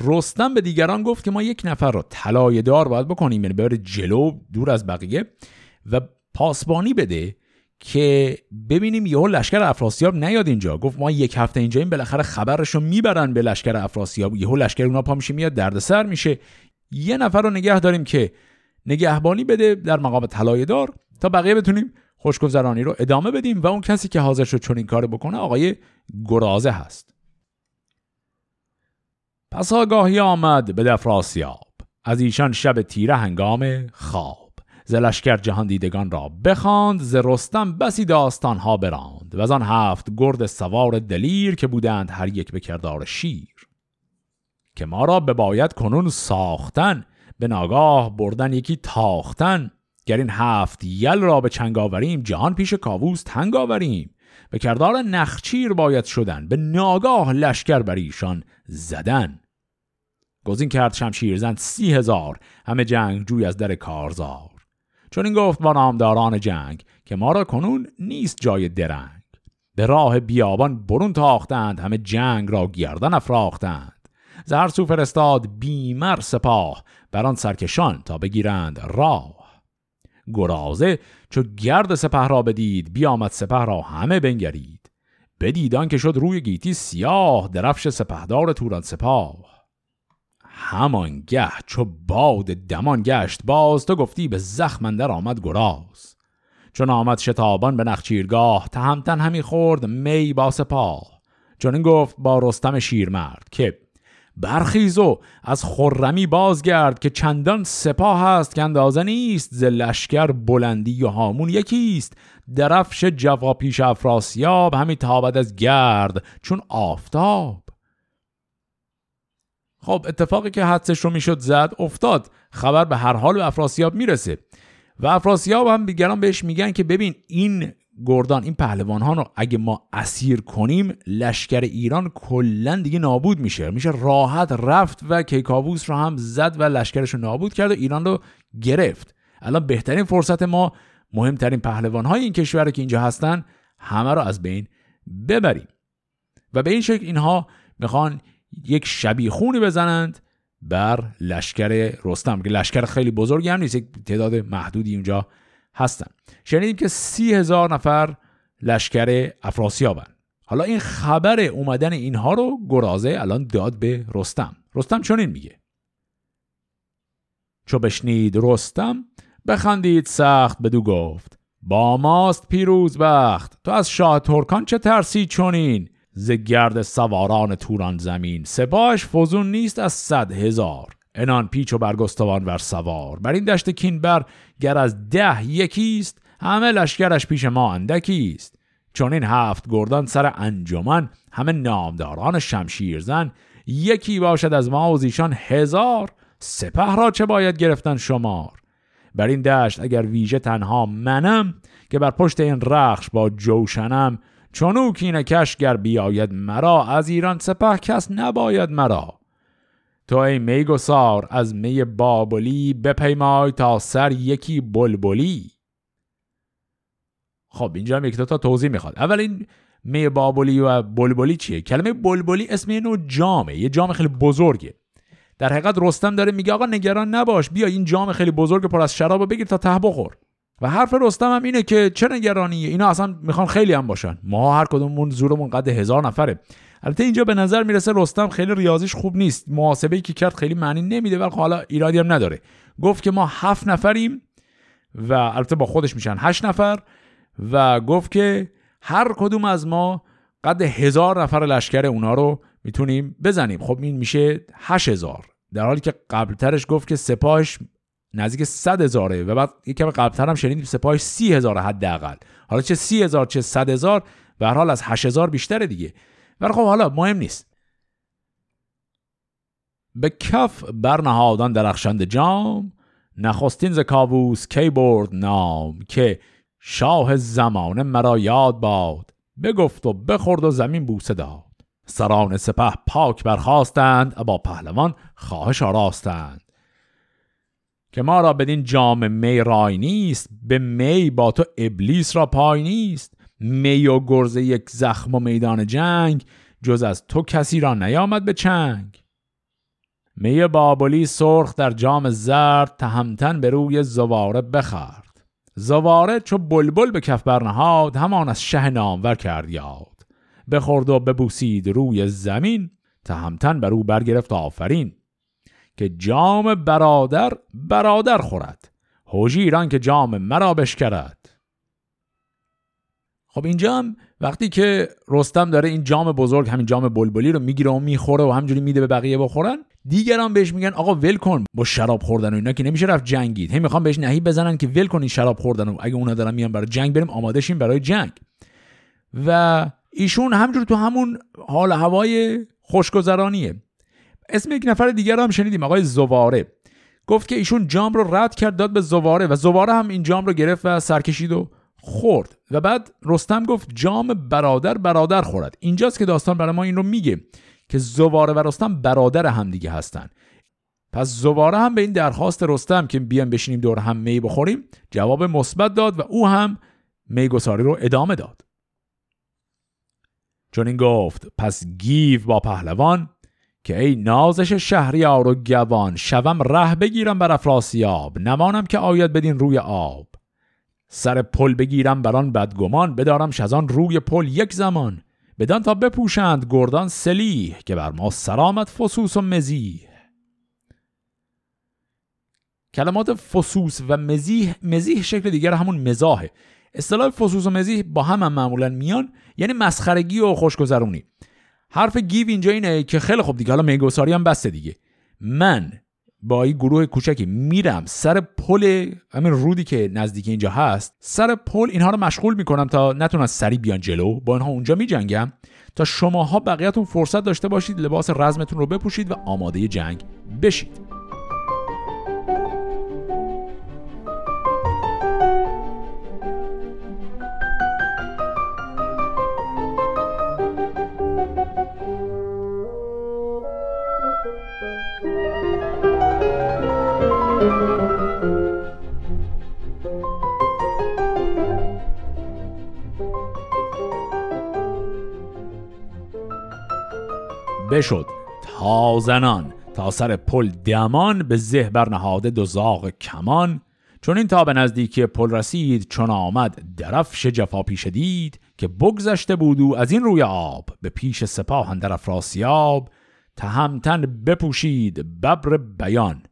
رستم به دیگران گفت که ما یک نفر رو طلایه دار باید بکنیم یعنی ببره جلو دور از بقیه و پاسبانی بده که ببینیم یهو لشکر افراسیاب نیاد اینجا. گفت ما یک هفته اینجا این بالاخره خبرش رو می‌برن به لشکر افراسیاب. یهو لشکر اونا پا میشه میاد دردسر میشه. یه نفر رو نگه داریم که نگهبانی بده در مقام طلایه دار تا بقیه بتونیم خوشگذرانی رو ادامه بدیم و اون کسی که حاضر شد چون این کار بکنه آقای گرازه هست. پس آگاهی آمد به دفراسیاب از ایشان شب تیره هنگام خواب. ز جهان دیدگان را بخواند ز رستم بسی داستان ها براند. و از آن هفت گرد سوار دلیر که بودند هر یک به کردار شیر. که ما را به باید کنون ساختن به ناگاه بردن یکی تاختن. گر این هفت یل را به چنگ آوریم جهان پیش کاووس تنگ آوریم. به کردار نخچیر باید شدن به ناگاه لشکر بر ایشان زدن. گزین کرد شمشیرزن سی هزار همه جنگ جوی از در کارزار. چون این گفت با نامداران جنگ که ما را کنون نیست جای درنگ. به راه بیابان برون تاختند همه جنگ را گردن افراختند. زهر سو فرستاد بیمر سپاه بران سرکشان تا بگیرند راه. گرازه چو گرد سپه را بدید بیامد سپه را همه بنگرید. بدیدان که شد روی گیتی سیاه درفش سپهدار توران سپاه. همانگه چو باد دمان گشت باز تو گفتی به زخم در آمد گراز. چون آمد شتابان به نخچیرگاه تهمتن همی خورد می با سپاه. چون این گفت با رستم شیرمرد که برخیز و از خرمی بازگرد که چندان سپاه هست که اندازه نیست ز لشکر بلندی و هامون یکیست. درفش جوا پیش افراسیاب همی تابد از گرد چون آفتاب. خب اتفاقی که حدسش رو می‌شد زد افتاد. خبر به هر حال به افراسیاب می‌رسه. و افراسیاب هم دیگران بهش میگن که ببین این گردان این پهلوان ها رو اگه ما اسیر کنیم لشکر ایران کلا دیگه نابود میشه. میشه راحت رفت و کیکاووس رو هم زد و لشکرش رو نابود کرد و ایران رو گرفت. الان بهترین فرصت ما مهمترین پهلوان های این کشور که اینجا هستن همه رو از بین ببریم. و به این شکل اینها می‌خوان یک شبیه خونی بزنند بر لشکر رستم که لشکر خیلی بزرگی هم نیست یک تعداد محدودی اونجا هستن. شنیدیم که سی هزار نفر لشکر افراسیابن حالا این خبر اومدن اینها رو گرازه الان داد به رستم. رستم چنین میگه. چو بشنید رستم بخندید سخت بدو گفت با ماست پیروز بخت. تو از شاه ترکان چه ترسی چونین ز گرد سواران توران زمین. سپاش فزون نیست از صد هزار. انان پیچ و برگستوان ور سوار. بر این دشت کینبر گر از ده یکیست همه لشکرش پیش ما اندکیست. چون این هفت گردان سر انجمن همه نامداران شمشیرزن. یکی باشد از ما و زیشان هزار سپه را چه باید گرفتن شمار؟ بر این دشت اگر ویژه تنها منم که بر پشت این رخش با جوشنم چونو کینه کش گر بیاید مرا؟ از ایران سپه کس نباید مرا. تو ای میگسار از می بابلی بپیمای تا سر یکی بلبلی. خب اینجا هم یک تا توضیح می‌خواد. اول این می بابلی و بلبلی چیه؟ کلمه بلبلی اسم اینو جامه یه جام خیلی بزرگه. در حقیقت رستم داره میگه آقا نگران نباش بیا این جام خیلی بزرگ پر از شراب بگیر تا ته بخور. و حرف رستم هم اینه که چه نگرانیه؟ اینا اصلا می‌خوان خیلی هم باشن. ما هر کدوممون زورمون قد هزار نفره. البته اینجا به نظر می‌رسه رستم خیلی ریاضیش خوب نیست. محاسبه که کرد خیلی معنی نمیده ولی حالا ایرادی هم نداره. گفت که ما هفت نفریم و البته با خودش میشن هشت نفر و گفت که هر کدوم از ما قد هزار نفر لشکر اونا رو می‌تونیم بزنیم. خب این میشه هشت هزار. در حالی که قبلترش گفت که سپاهش نزدیک 100 هزاره و بعد یک کم قبلتر هم شنیدیم سپاهش سی هزار حداقل. حالا چه سی هزار چه 100 هزار به هر حال از 8 هزار بیشتره دیگه. ولی خب حالا مهم نیست. به کف برنهادان درخشند جام نخستین ز کاووس کی برد نام که شاه زمانه مرا یاد باد بگفت و بخورد و زمین بوسه داد. سران سپه پاک برخواستند با پهلوان خواهش آراستند. که ما را بدین جام می رای نیست به می با تو ابلیس را پای نیست. می و گرزه یک زخم و میدان جنگ جز از تو کسی را نیامد به چنگ. می بابلی سرخ در جام زرد تهمتن به روی زواره بخرد زواره چو بلبل به کف برنهاد همان از شه نامور کرد یاد. بخورد و ببوسید روی زمین تهمتن بر او برگرفت آفرین. که جام برادر برادر خورد. هوژی ایران که جام مرا بشکرد. خب اینجا هم وقتی که رستم داره این جام بزرگ همین جام بلبلی رو می‌گیره و می‌خوره و همجوری میده به بقیه بخورن دیگران بهش میگن آقا ول کن با شراب خوردن و اینا که نمیشه رفت جنگید. هی می‌خوام بهش نهی بزنن که ول کن این شراب خوردن و اگه اونا دارن میان برای جنگ بریم آماده شیم برای جنگ. و ایشون همجور تو همون حال هوای خوشگذرانیه. اسم یک نفر دیگر هم شنیدیم آقای زواره. گفت که ایشون جام رو رد کرد داد به زواره و زواره هم این جام رو گرفت و سرکشید و خورد. و بعد رستم گفت جام برادر برادر خورد. اینجاست که داستان برای ما این رو میگه که زواره و رستم برادر هم دیگه هستن. پس زواره هم به این درخواست رستم که بیان بشینیم دور هم می بخوریم جواب مثبت داد و او هم میگساری رو ادامه داد. چون این گفت پس گیو با پهلوان که ای نازش شهریار و گوان شوم ره بگیرم بر افراسیاب. نمانم که آید بدین روی آب. سر پل بگیرم بران بدگمان بدارم شزان روی پل یک زمان. بدان تا بپوشند گردان سلیح که بر ما سرامت فسوس و مزیح. کلمات فسوس و مزیح مزیح شکل دیگر همون مزاحه. اصطلاح فسوس و مزیح با هم, هم معمولا میان یعنی مسخرگی و خوشگذرونی. حرف گیو اینجا اینه که خیلی خوب دیگه حالا میگوساری هم بسته دیگه. من با این گروه کوچکی میرم سر پل همین رودی که نزدیک اینجا هست سر پل اینها رو مشغول می‌کنم تا نتونن سری بیان جلو. با اینها اونجا میجنگم تا شماها بقیهتون فرصت داشته باشید لباس رزمتون رو بپوشید و آماده جنگ بشید. بشد تا زنان تا سر پل دمان به زه برنهاده زاغ کمان. چون این تا به نزدیکی پل رسید چون آمد درفش جفا پیش دید که بگذشته بودو از این روی آب به پیش سپاه اندر افراسیاب. تهمتن بپوشید ببر بیان.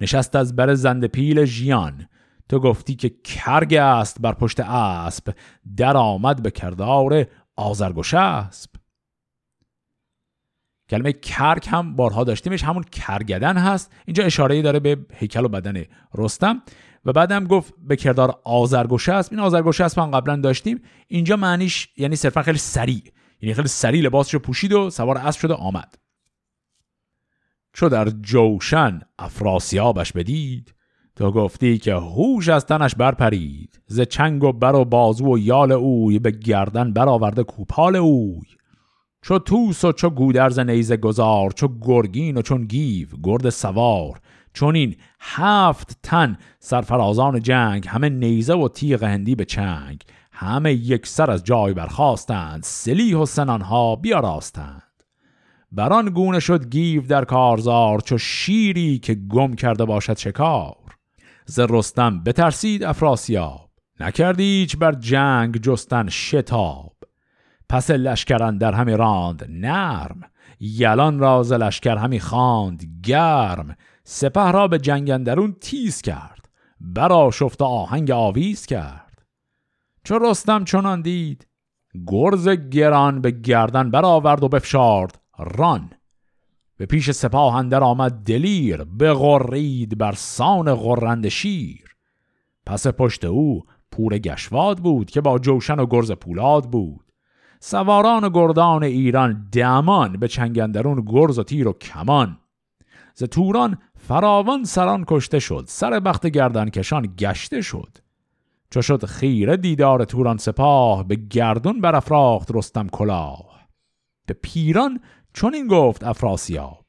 نشست از بر زند پیل ژیان. تو گفتی که کرگ است بر پشت اسب. در آمد به کردار آزرگوش اسب کلمه کرک هم بارها داشتیمش همون کرگدن هست. اینجا اشاره داره به هیکل و بدن رستم. و بعدم گفت به کردار آزرگوشه است. این آزرگوشه است من قبلا داشتیم. اینجا معنیش یعنی صرفا خیلی سریع. یعنی خیلی سریع لباسشو پوشید و سوار اسب شده آمد. چو در جوشن افراسیابش بدید تو گفتی که هوش از تنش برپرید. ز چنگ و بر و بازو و یال اوی به گردن برآورده کوپال اوی. چو توس و چو گودرز نیزه گذار چو گرگین و چون گیو گرد سوار. چون این هفت تن سرفرازان جنگ همه نیزه و تیغ هندی به چنگ. همه یک سر از جای برخواستند سلیح و سنانها بیاراستند. بران گونه شد گیو در کارزار چو شیری که گم کرده باشد شکار. ز رستم بترسید افراسیاب نکردیچ بر جنگ جستن شتاب. پس لشکران در همی راند نرم یلان را ز لشکر همی خواند گرم. سپه را به جنگندرون تیز کرد برا شفت آهنگ آویز کرد. چو رستم چنان دید گرز گران به گردن برآورد و بفشارد ران. به پیش سپاه اندر آمد دلیر بغرید بر سان غرند شیر. پس پشت او پور گشواد بود که با جوشن و گرز پولاد بود. سواران گردان ایران دمان به چنگندرون گرز و تیر و کمان. ز توران فراوان سران کشته شد سر بخت گردن کشان گشته شد. چو شد خیره دیدار توران سپاه به گردون برافراخت رستم کلاه. به پیران چون این گفت افراسیاب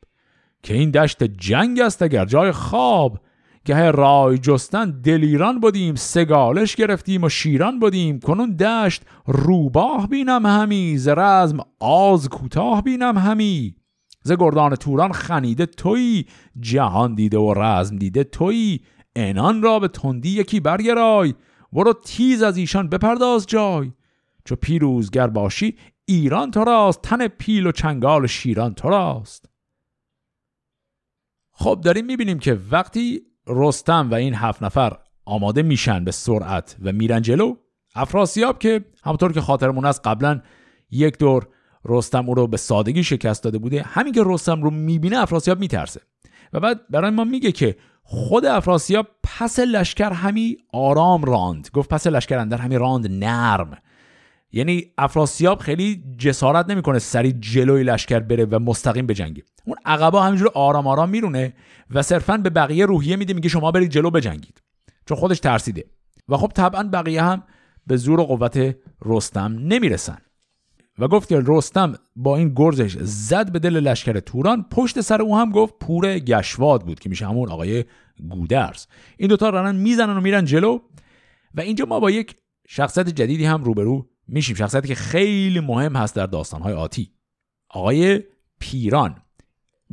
که این دشت جنگ است اگر جای خواب گه رای جستن دلیران بودیم سگالش گرفتیم و شیران بودیم کنون دشت روباه بینم همی ز رزم آز کوتاه بینم همی. ز گردان توران خنیده توی جهان دیده و رزم دیده توی. انان را به تندی یکی برگرای برو تیز از ایشان بپرداز جای. چو پیروزگر باشی ایران تو راست تن پیل و چنگال شیران تو راست. خب داریم می‌بینیم که وقتی رستم و این هفت نفر آماده میشن به سرعت و میرن جلو. افراسیاب که همونطور که خاطرمون از قبلا یک دور رستم او رو به سادگی شکست داده بوده. همین که رستم رو می‌بینه افراسیاب میترسه. و بعد برای ما میگه که خود افراسیاب پس لشکر همی آرام راند. گفت پس لشکر اندر همی راند نرم. یعنی افراسیاب خیلی جسارت نمی‌کنه سری جلوی لشکر بره و مستقیم بجنگه اون عقبا همینجور آرام آرام میرونه و صرفا به بقیه روحیه میده میگه شما برید جلو بجنگید. چون خودش ترسیده. و خب طبعا بقیه هم به زور و قوت رستم نمی‌رسن. و گفت که رستم با این گرزش زد به دل لشکر توران. پشت سر او هم گفت پور گشواد بود که میشه همون آقای گودرز. این دوتا دارن می‌زنن و میرن جلو. و اینجا ما با یک شخصیت جدیدی هم روبرو میشیم. شخصیتی که خیلی مهم هست در داستانهای آتی. آقای پیران.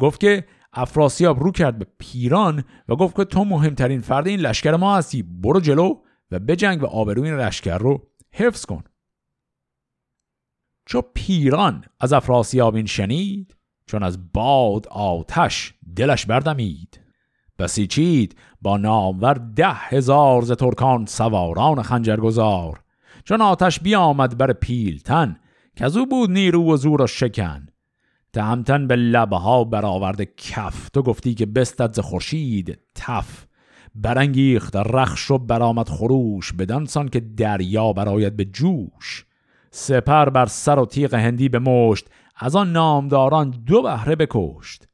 گفت که افراسیاب رو کرد به پیران و گفت که تو مهمترین فرد این لشکر ما هستی. برو جلو و بجنگ و آبروی این لشکر رو حفظ کن. چو پیران از افراسیاب این شنید چون از باد آتش دلش بردمید. بسیچید با نامور ده هزار ز ترکان سواران خنجرگزار چون آتش بیامد بر پیلتن که از او بود نیرو و زور و شکن. تهمتن به لبه ها برآورده کف تو گفتی که بستد ز خورشید تف. برانگیخت رخش و برآمد خروش بدانسان که دریا براید به جوش. سپر بر سر و تیغ هندی به مشت از آن نامداران دو بهره بکشت.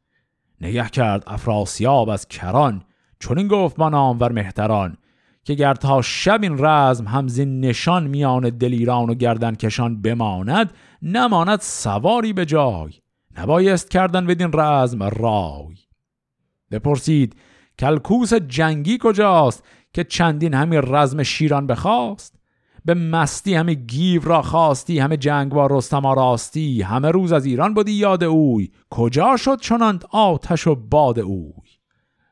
نگه کرد افراسیاب از کران چون این گفت با نامور مهتران که گر تا شب این رزم همزین نشان میان دلیران و گردن کشان بماند نماند سواری به جای. نبایست کردن بدین رزم رای. بپرسید کلکوس جنگی کجاست که چندین همین رزم شیران بخواست؟ به مستی همه گیو را خواستی همه جنگ با رستم راستی همه روز از ایران بودی یاد اوی. کجا شد چنانت آتش و باد اوی؟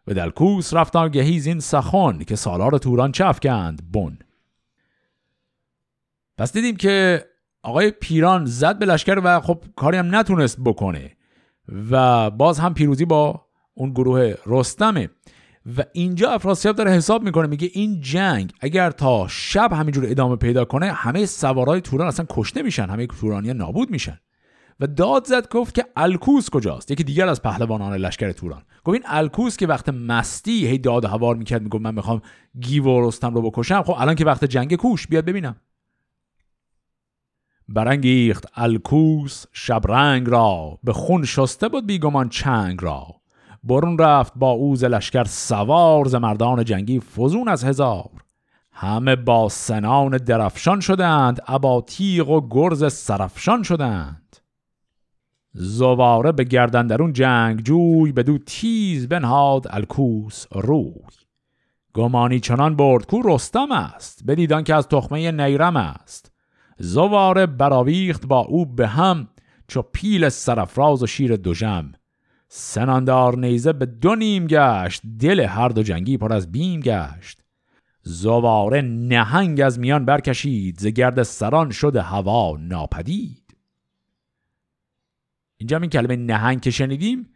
به دلکوس رفت آگهی این سخن که سالار توران چفکند بن. پس دیدیم که آقای پیران زد به لشکر و خب کاری هم نتونست بکنه و باز هم پیروزی با اون گروه رستمه. و اینجا افراسیاب داره حساب می‌کنه میگه این جنگ اگر تا شب همینجور ادامه پیدا کنه همه سوارای توران اصلا کشته میشن همه تورانی نابود میشن. و داد زد گفت که الکوس کجاست؟ یکی دیگر از پهلوانان لشکر توران. گفت این الکوس که وقت مستی هی داد هوار می‌کرد می‌گفت من می‌خوام گیو و رو بکشم. خب الان که وقت جنگ کوش بیاد ببینم. برانگیخت الکوس شبرنگ را به خون شسته بود بیگمان چنگ را. برون رفت با اوز لشکر سوار ز مردان جنگی فزون از هزار. همه با سنان درفشان شدند ابا تیغ و گرز سرفشان شدند. زواره به گردن درون جنگ جوی به دو تیز بنهاد الکوس روی. گمانی چنان برد کو رستم است بدیدان که از تخمه نیرم است. زواره براویخت با او به هم چو پیل سرفراز و شیر دوژم. سناندار نیزه به دو نیم گشت دل هر دو جنگی پر از بیم گشت. زواره نهنگ از میان برکشید ز گرد سران شده هوا ناپدید. اینجا این کلمه نهنگ که شنیدیم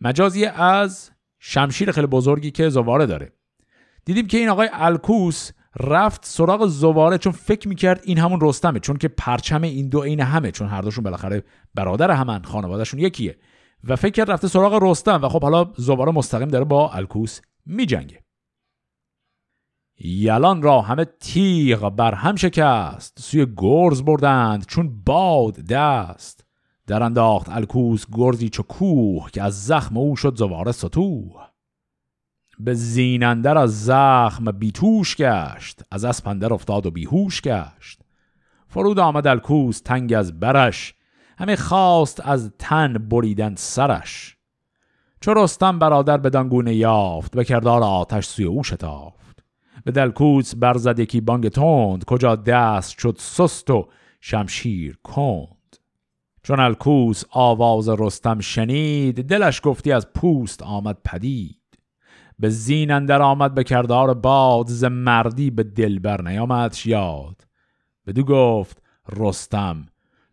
مجازی از شمشیر خیلی بزرگی که زواره داره. دیدیم که این آقای الکوس رفت سراغ زواره چون فکر می‌کرد این همون رستمه چون که پرچم این دو عین همه چون هر دوشون بالاخره برادر همن خانوادهشون یکیه. و فکر کرد رفته سراغ رستم و خب حالا زواره مستقیم داره با الکوس میجنگه. یلان را همه تیغ بر هم شکست سوی گرز بردند چون باد دست. در انداخت الکوس گرزی چو کوه که از زخم او شد زواره ستوه. به زینندر از زخم بیتوش گشت از اسپندر افتاد و بیهوش گشت. فرود آمد الکوس تنگ از برش همه خواست از تن بریدن سرش. چو رستم برادر بدان گونه یافت به کردار آتش سوی او شتافت. به دلکوس برزد یکی بانگ تند کجا دست شد سست و شمشیر کند. چون الکوس آواز رستم شنید دلش گفتی از پوست آمد پدید. به زین اندر آمد به کردار باد ز مردی به دل بر نیامدش یاد بدو گفت رستم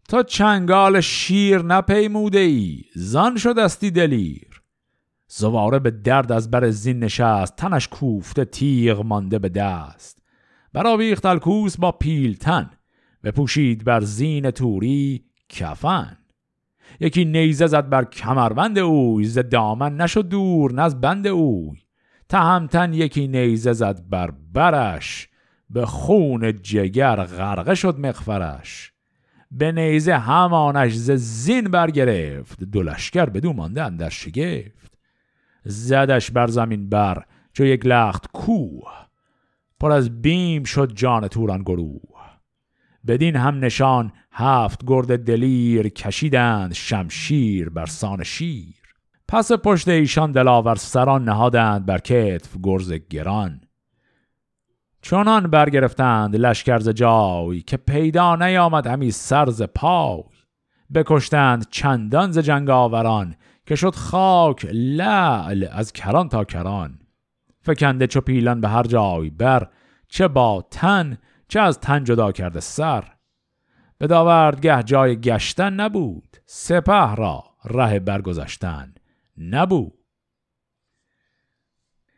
تا چنگال شیر نپیموده ای زان شدستی دلیر. زواره به درد از بر زین نشست تنش کوفته تیغ مانده به دست. برآویخت الکوس با پیلتن بپوشید بر زین توری کفن. یکی نیزه زد بر کمربند اوی ز دامن نشد دور نز بند اوی. تهمتن یکی نیزه زد بر برش به خون جگر غرقه شد مغفرش. به نیزه همانش ز زین برگرفت دو لشکر بدو مانده اندر شگفت. زدش بر زمین بر چو یک لخت کوه. پر از بیم شد جان توران گروه. بدین هم نشان هفت گرد دلیر کشیدند شمشیر بر سان شیر. پس پشت ایشان دلاور سران نهادند بر کتف گرز گران. چونان برگرفتند لشکرز جای که پیدا نیامد همی سرز پای. بکشتند چندان ز جنگاوران که شد خاک لعل از کران تا کران. فکنده چو پیلان به هر جای بر چه با تن چه از تن جدا کرده سر؟ به داوردگه جای گشتن نبود سپه را ره برگذشتن نبود.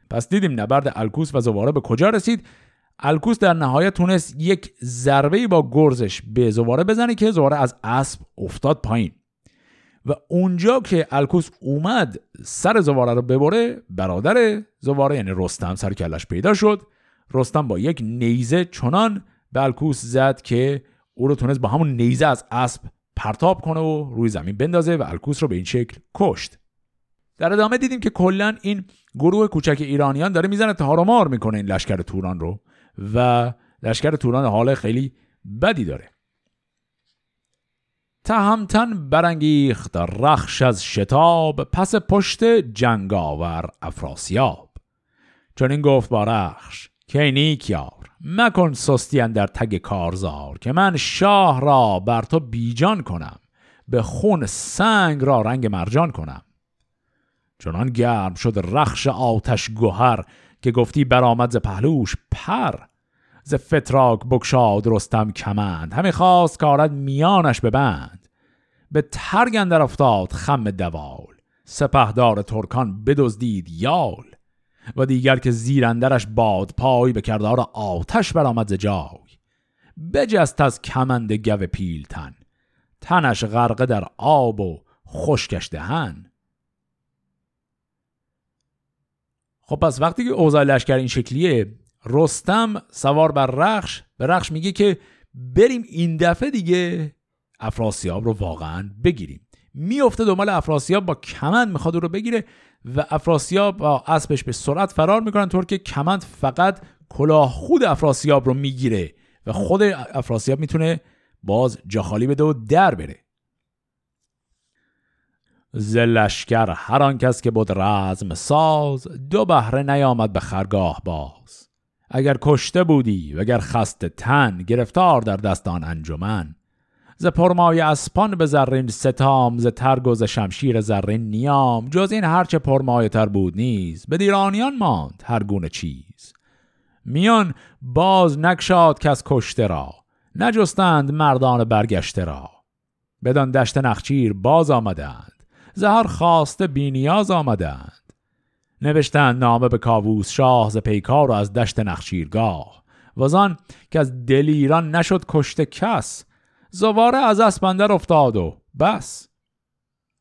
پس دیدیم نبرد الکوس و زواره به کجا رسید؟ الکوس در نهایت تونست یک ضربه با گرزش به زواره بزنه که زواره از اسب افتاد پایین. و اونجا که الکوس اومد سر زواره رو ببره برادر زواره یعنی رستم سر کلش پیدا شد. رستم با یک نیزه چنان به الکوس زد که او رو تونست با همون نیزه از اسب پرتاب کنه و روی زمین بندازه و الکوس رو به این شکل کشت. در ادامه دیدیم که کلا این گروه کوچک ایرانیان داره می‌زنه تهارمار می‌کنه این لشکر توران رو و لشکر توران حال خیلی بدی داره. تهمتن برانگیخت رخش از شتاب پس پشت جنگاور افراسیاب. چون این گفت با رخش که نیک یار مکن سستی در تگ کارزار که من شاه را بر تو بیجان کنم به خون سنگ را رنگ مرجان کنم. چنان گرم شد رخش آتش گوهر که گفتی برآمد ز پهلوش پر. ز فتراک بکشاد رستم کمند همی خواست کارد میانش ببند به ترگ اندر افتاد خم دوال سپهدار ترکان بدزدید یال. و دیگر که زیر اندرش باد پای به کردار آتش برآمد ز جای. بجست از کمند گو پیلتن. تنش غرقه در آب و خشکش دهن. خب پس وقتی که اوضاع لشکر این شکلیه رستم سوار بر رخش به رخش میگه که بریم این دفعه دیگه افراسیاب رو واقعا بگیریم. میفته دنبال افراسیاب با کمند می‌خواد رو بگیره. و افراسیاب با اسبش به سرعت فرار می‌کنن طور که کمند فقط کلاه خود افراسیاب رو می‌گیره و خود افراسیاب می‌تونه باز جاخالی بده و در بره. زلشکر هر آن کس که بود رزم ساز دو بهره نیامد به خرگاه باز. اگر کشته بودی و اگر خسته تن گرفتار در دستان انجمن. ز پرمای اسپان به زرین ستام ز ترگ و ز شمشیر زرین نیام. جز این هرچه پرمایه تر بود نیز به دیرانیان ماند هر گونه چیز. میان باز نکشاد کس کشته را نجستند مردان برگشته را. بدان دشت نخچیر باز آمدند زهر خواسته بینیاز آمدند. نوشتند نامه به کاووس شاه ز پیکار و از دشت نخچیرگاه. وزان که از دلیران نشد کشته کس زواره از اسپندر افتاد و بس.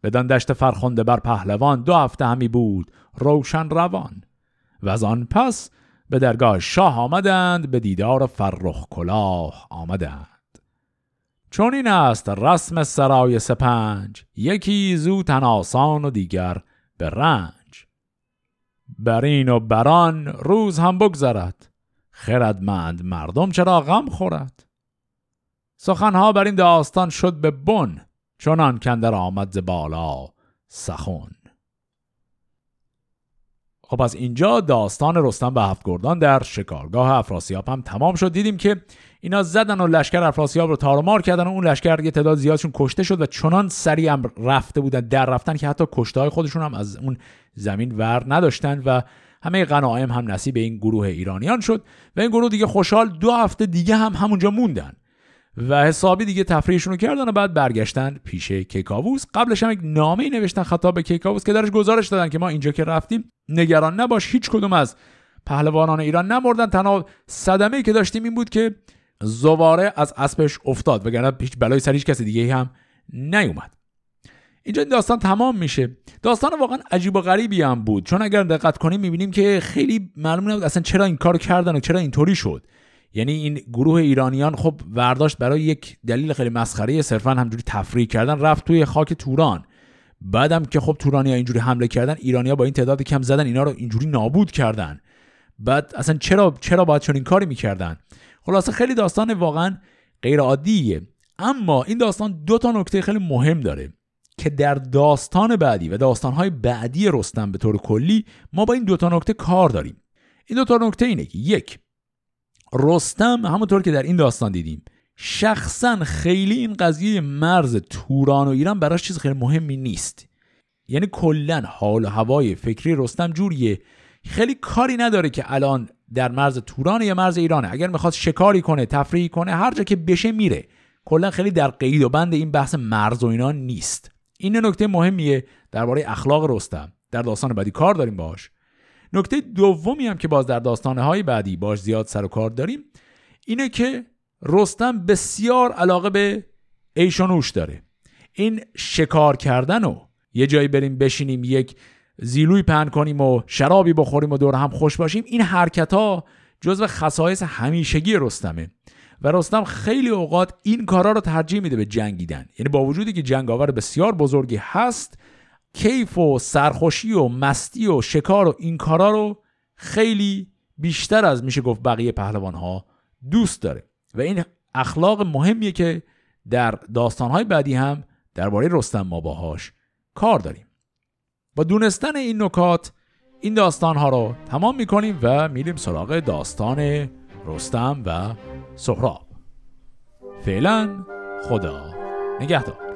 بدان دشت فرخنده بر پهلوان دو هفته همی بود روشن روان. و از آن پس به درگاه شاه آمدند به دیدار فرخ کلاه آمدند. چون این است رسم سرای سپنج یکی زو تناسان و دیگر به رنج. برین و بران روز هم بگذرد خردمند مردم چرا غم خورد؟ سخنها بر این داستان شد به بن چنان کندر آمد ز بالا سخون خب از اینجا داستان رستم به هفت گردان در شکارگاه افراسیاب هم تمام شد. دیدیم که اینا زدن و لشکر افراسیاب رو تارمار کردن و اون لشکر یه تعداد زیادشون کشته شد و چنان سریع هم رفته بودن در رفتن که حتی کشته های خودشون هم از اون زمین ور نداشتن و همه غنایم هم نصیب این گروه ایرانیان شد و این گروه دیگه خوشحال دو هفته دیگه هم همونجا موندن. و حسابی دیگه تفریحشون رو کردن و بعد برگشتن پیش کیکاووس. قبلش هم یک نامه نوشتن خطاب به کیکاووس که درش گزارش دادن که ما اینجا که رفتیم نگران نباش هیچ کدوم از پهلوانان ایران نمردن. تنها صدمه که داشتیم این بود که زواره از اسبش افتاد وگرنه هیچ بلای سر هیچ کسی دیگه هم نیومد. اینجا این داستان تمام میشه. داستان واقعا عجیب و غریبی هم بود. چون اگر دقت کنیم می‌بینیم که خیلی معلوم نبود اصلا چرا این کار کردن و چرا اینطوری شد. یعنی این گروه ایرانیان خب ورداشت برای یک دلیل خیلی مسخره صرفا همجوری تفریح کردن رفت توی خاک توران. بعدم که خب تورانی اینجوری حمله کردن ایرانیا با این تعداد کم زدن اینا رو اینجوری نابود کردن. بعد اصلا چرا چرا باید چون این کاری می‌کردن؟ خلاصه خیلی داستان واقعا غیر عادیه اما این داستان دو تا نکته خیلی مهم داره که در داستان بعدی و داستانهای بعدی رستم به طور کلی ما با این دو تا نکته کار داریم. این دو تا نکته اینه که یک رستم همونطور که در این داستان دیدیم. شخصا خیلی این قضیه مرز توران و ایران براش چیز خیلی مهمی نیست. یعنی کلا حال و هوای فکری رستم جوریه. خیلی کاری نداره که الان در مرز توران یا مرز ایرانه. اگر می‌خواد شکاری کنه تفریحی کنه هر جا که بشه میره. کلا خیلی در قید و بند این بحث مرز و اینا نیست. این نکته مهمیه درباره اخلاق رستم. در داستان بعدی کار داریم باش نکته دومی هم که باز در داستانهای بعدی باش زیاد سر و کار داریم اینه که رستم بسیار علاقه به ایشونوش داره. این شکار کردن و یه جایی بریم بشینیم یک زیلوی پهن کنیم و شرابی بخوریم و دور هم خوش باشیم این حرکت ها جزو خصایص همیشگی رستمه. و رستم خیلی اوقات این کارا رو ترجیح میده به جنگیدن. یعنی با وجودی که جنگاور بسیار بزرگی هست کیف و سرخوشی و مستی و شکار و این کارا رو خیلی بیشتر از میشه گفت بقیه پهلوان ها دوست داره. و این اخلاق مهمیه که در داستانهای بعدی هم درباره رستم ما باهاش کار داریم. با دونستن این نکات این داستان ها رو تمام می‌کنیم و میریم سراغ داستان رستم و سهراب. فعلا خدا نگهدار.